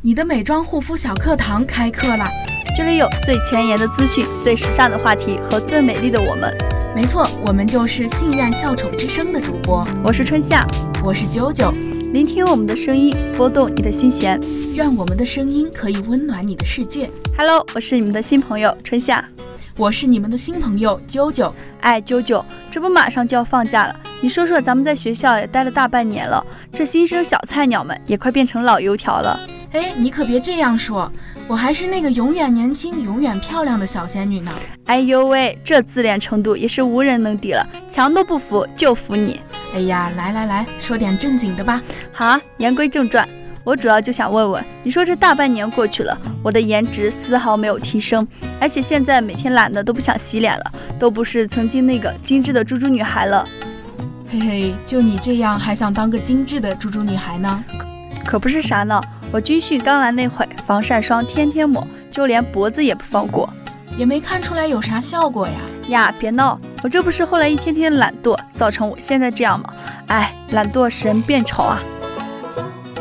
你的美妆护肤小课堂开课了，这里有最前沿的资讯、最时尚的话题和最美丽的我们。没错，我们就是信愿笑宠之声的主播。我是春夏，我是啾啾，聆听我们的声音，拨动你的心弦，让我们的声音可以温暖你的世界。Hello，我是你们的新朋友春夏，我是你们的新朋友啾啾。哎，啾啾，这不马上就要放假了，你说说，咱们在学校也待了大半年了，这新生小菜鸟们也快变成老油条了。哎，你可别这样说，我还是那个永远年轻、永远漂亮的小仙女呢。哎呦喂，这自恋程度也是无人能敌了，强都不服就服你。哎呀，来来来说点正经的吧。好，言归正传，我主要就想问问，你说这大半年过去了，我的颜值丝毫没有提升，而且现在每天懒得都不想洗脸了，都不是曾经那个精致的猪猪女孩了。嘿嘿，就你这样还想当个精致的猪猪女孩呢？可不是啥呢。我军训刚来那会，防晒霜天天抹，就连脖子也不放过，也没看出来有啥效果呀。呀，别闹，我这不是后来一天天懒惰，造成我现在这样吗？哎，懒惰使人变丑啊！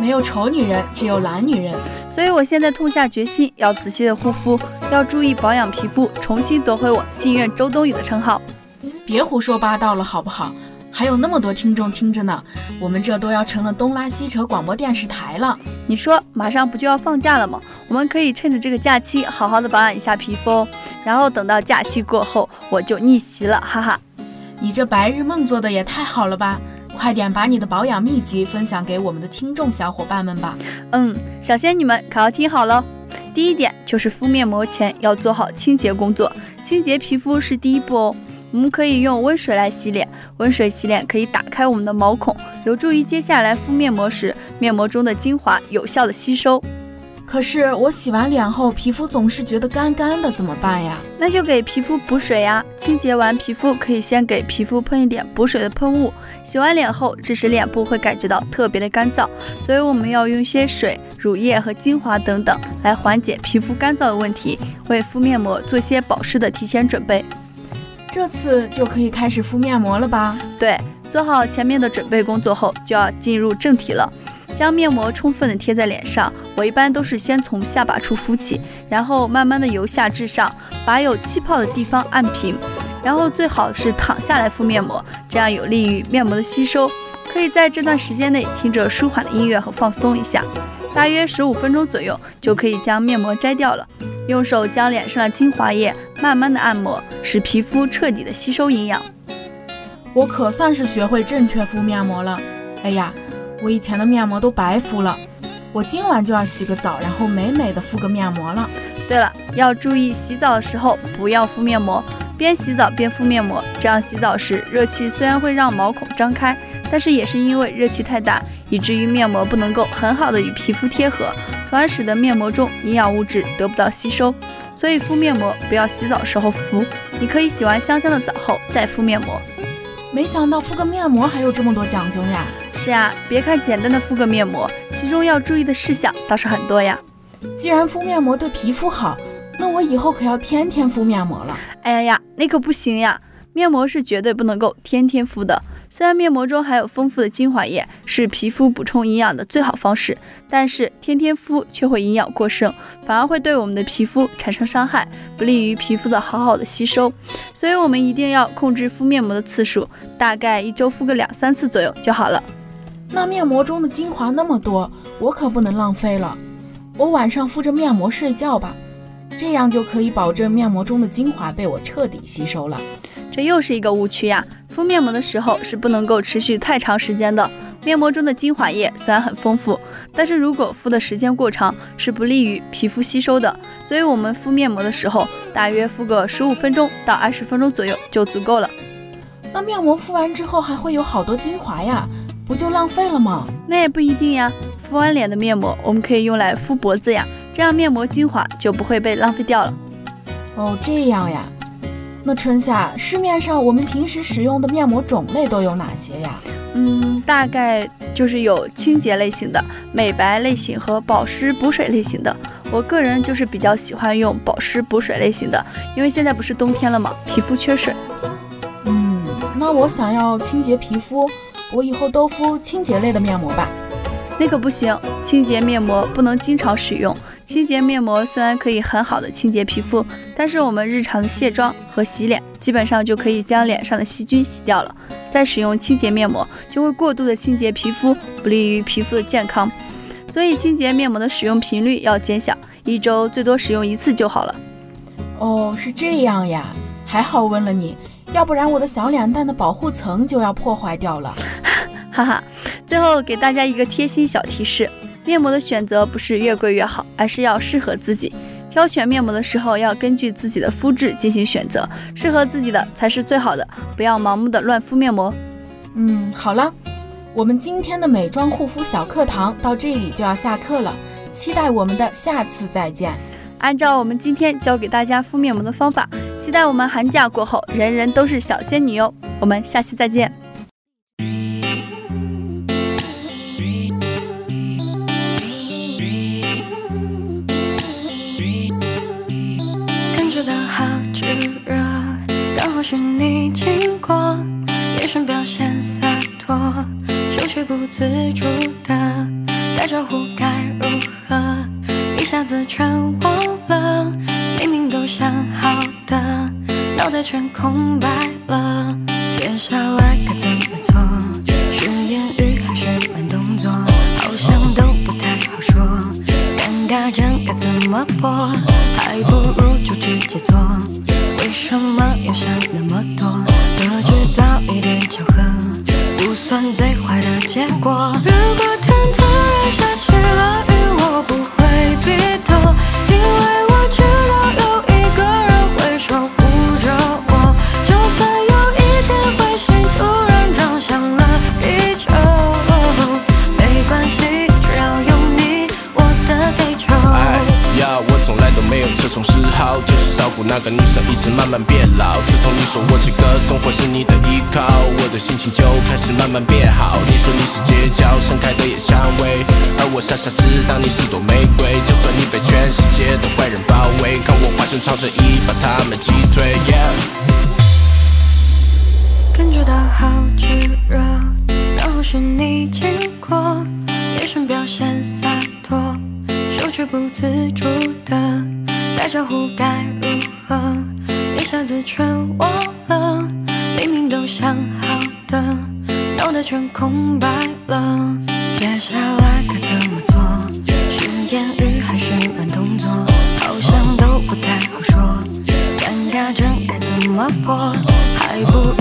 没有丑女人，只有懒女人。所以我现在痛下决心，要仔细的护肤，要注意保养皮肤，重新夺回我心愿周冬雨的称号。别胡说八道了，好不好？还有那么多听众听着呢，我们这都要成了东拉西扯广播电视台了。你说马上不就要放假了吗？我们可以趁着这个假期好好的保养一下皮肤哦，然后等到假期过后我就逆袭了，哈哈。你这白日梦做的也太好了吧！快点把你的保养秘籍分享给我们的听众小伙伴们吧。嗯，小仙女们可要听好了。第一点就是敷面膜前要做好清洁工作，清洁皮肤是第一步哦。我们可以用温水来洗脸，温水洗脸可以打开我们的毛孔，有助于接下来敷面膜时面膜中的精华有效的吸收。可是我洗完脸后皮肤总是觉得干干的，怎么办呀？那就给皮肤补水呀。清洁完皮肤可以先给皮肤喷一点补水的喷雾，洗完脸后，这时脸部会感觉到特别的干燥，所以我们要用些水、乳液和精华等等来缓解皮肤干燥的问题，为敷面膜做些保湿的提前准备。这次就可以开始敷面膜了吧？对，做好前面的准备工作后，就要进入正题了。将面膜充分的贴在脸上，我一般都是先从下巴处敷起，然后慢慢的由下至上，把有气泡的地方按平，然后最好是躺下来敷面膜，这样有利于面膜的吸收。可以在这段时间内听着舒缓的音乐和放松一下，大约十五分钟左右就可以将面膜摘掉了。用手将脸上的精华液慢慢的按摩，使皮肤彻底的吸收营养。我可算是学会正确敷面膜了。哎呀，我以前的面膜都白敷了。我今晚就要洗个澡，然后美美的敷个面膜了。对了，要注意洗澡的时候不要敷面膜，边洗澡边敷面膜，这样洗澡时热气虽然会让毛孔张开，但是也是因为热气太大，以至于面膜不能够很好的与皮肤贴合。从而使得面膜中营养物质得不到吸收，所以敷面膜不要洗澡时候敷，你可以洗完香香的澡后再敷面膜。没想到敷个面膜还有这么多讲究呀！是呀，别看简单的敷个面膜，其中要注意的事项倒是很多呀。既然敷面膜对皮肤好，那我以后可要天天敷面膜了。哎呀呀，那可不行呀！面膜是绝对不能够天天敷的。虽然面膜中含有丰富的精华液，是皮肤补充营养的最好方式，但是天天敷却会营养过剩，反而会对我们的皮肤产生伤害，不利于皮肤的好好的吸收。所以我们一定要控制敷面膜的次数，大概一周敷个两三次左右就好了。那面膜中的精华那么多，我可不能浪费了。我晚上敷着面膜睡觉吧，这样就可以保证面膜中的精华被我彻底吸收了。这又是一个误区呀！敷面膜的时候是不能够持续太长时间的。面膜中的精华液虽然很丰富，但是如果敷的时间过长，是不利于皮肤吸收的。所以，我们敷面膜的时候，大约敷个十五分钟到二十分钟左右就足够了。那面膜敷完之后还会有好多精华呀，不就浪费了吗？那也不一定呀。敷完脸的面膜，我们可以用来敷脖子呀，这样面膜精华就不会被浪费掉了。哦，这样呀。那春夏市面上我们平时使用的面膜种类都有哪些呀？嗯，大概就是有清洁类型的、美白类型和保湿补水类型的。我个人就是比较喜欢用保湿补水类型的，因为现在不是冬天了嘛，皮肤缺水。嗯，那我想要清洁皮肤，我以后都敷清洁类的面膜吧。那可不行，清洁面膜不能经常使用。清洁面膜虽然可以很好的清洁皮肤，但是我们日常的卸妆和洗脸，基本上就可以将脸上的细菌洗掉了。再使用清洁面膜，就会过度的清洁皮肤，不利于皮肤的健康。所以清洁面膜的使用频率要减小，一周最多使用一次就好了。哦，是这样呀，还好问了你，要不然我的小脸蛋的保护层就要破坏掉了。哈哈，最后给大家一个贴心小提示：面膜的选择不是越贵越好，而是要适合自己。挑选面膜的时候要根据自己的肤质进行选择，适合自己的才是最好的，不要盲目的乱敷面膜。嗯，好了。我们今天的美妆护肤小课堂到这里就要下课了，期待我们的下次再见。按照我们今天教给大家敷面膜的方法，期待我们寒假过后人人都是小仙女哟。我们下期再见。是你经过，眼神表现洒脱。手却不自主的打招呼该如何？一下子全忘了，明明都想好的，脑袋全空白了。接下来该怎么做？是言语还是慢动作？好像都不太好说。尴尬症该怎么破？还不如就直接做。为什么要想那么多？多制造一点巧合。不算最坏的结果。如果没有这种嗜好，就是照顾那个女生，一直慢慢变老。自从你说我这个生活是你的依靠，我的心情就开始慢慢变好。你说你是街角盛开的野蔷薇，而我傻傻知道你是朵玫瑰。就算你被全世界的坏人包围，看我化身超人一把他们击退。感觉到好炙热，刚好是你经过，眼神表现洒脱，手却不自主的打招呼该如何？一下子全忘了，明明都想好的，脑袋全空白了。接下来该怎么做？是言语还是慢动作？好像都不太好说。尴尬症该怎么破？还不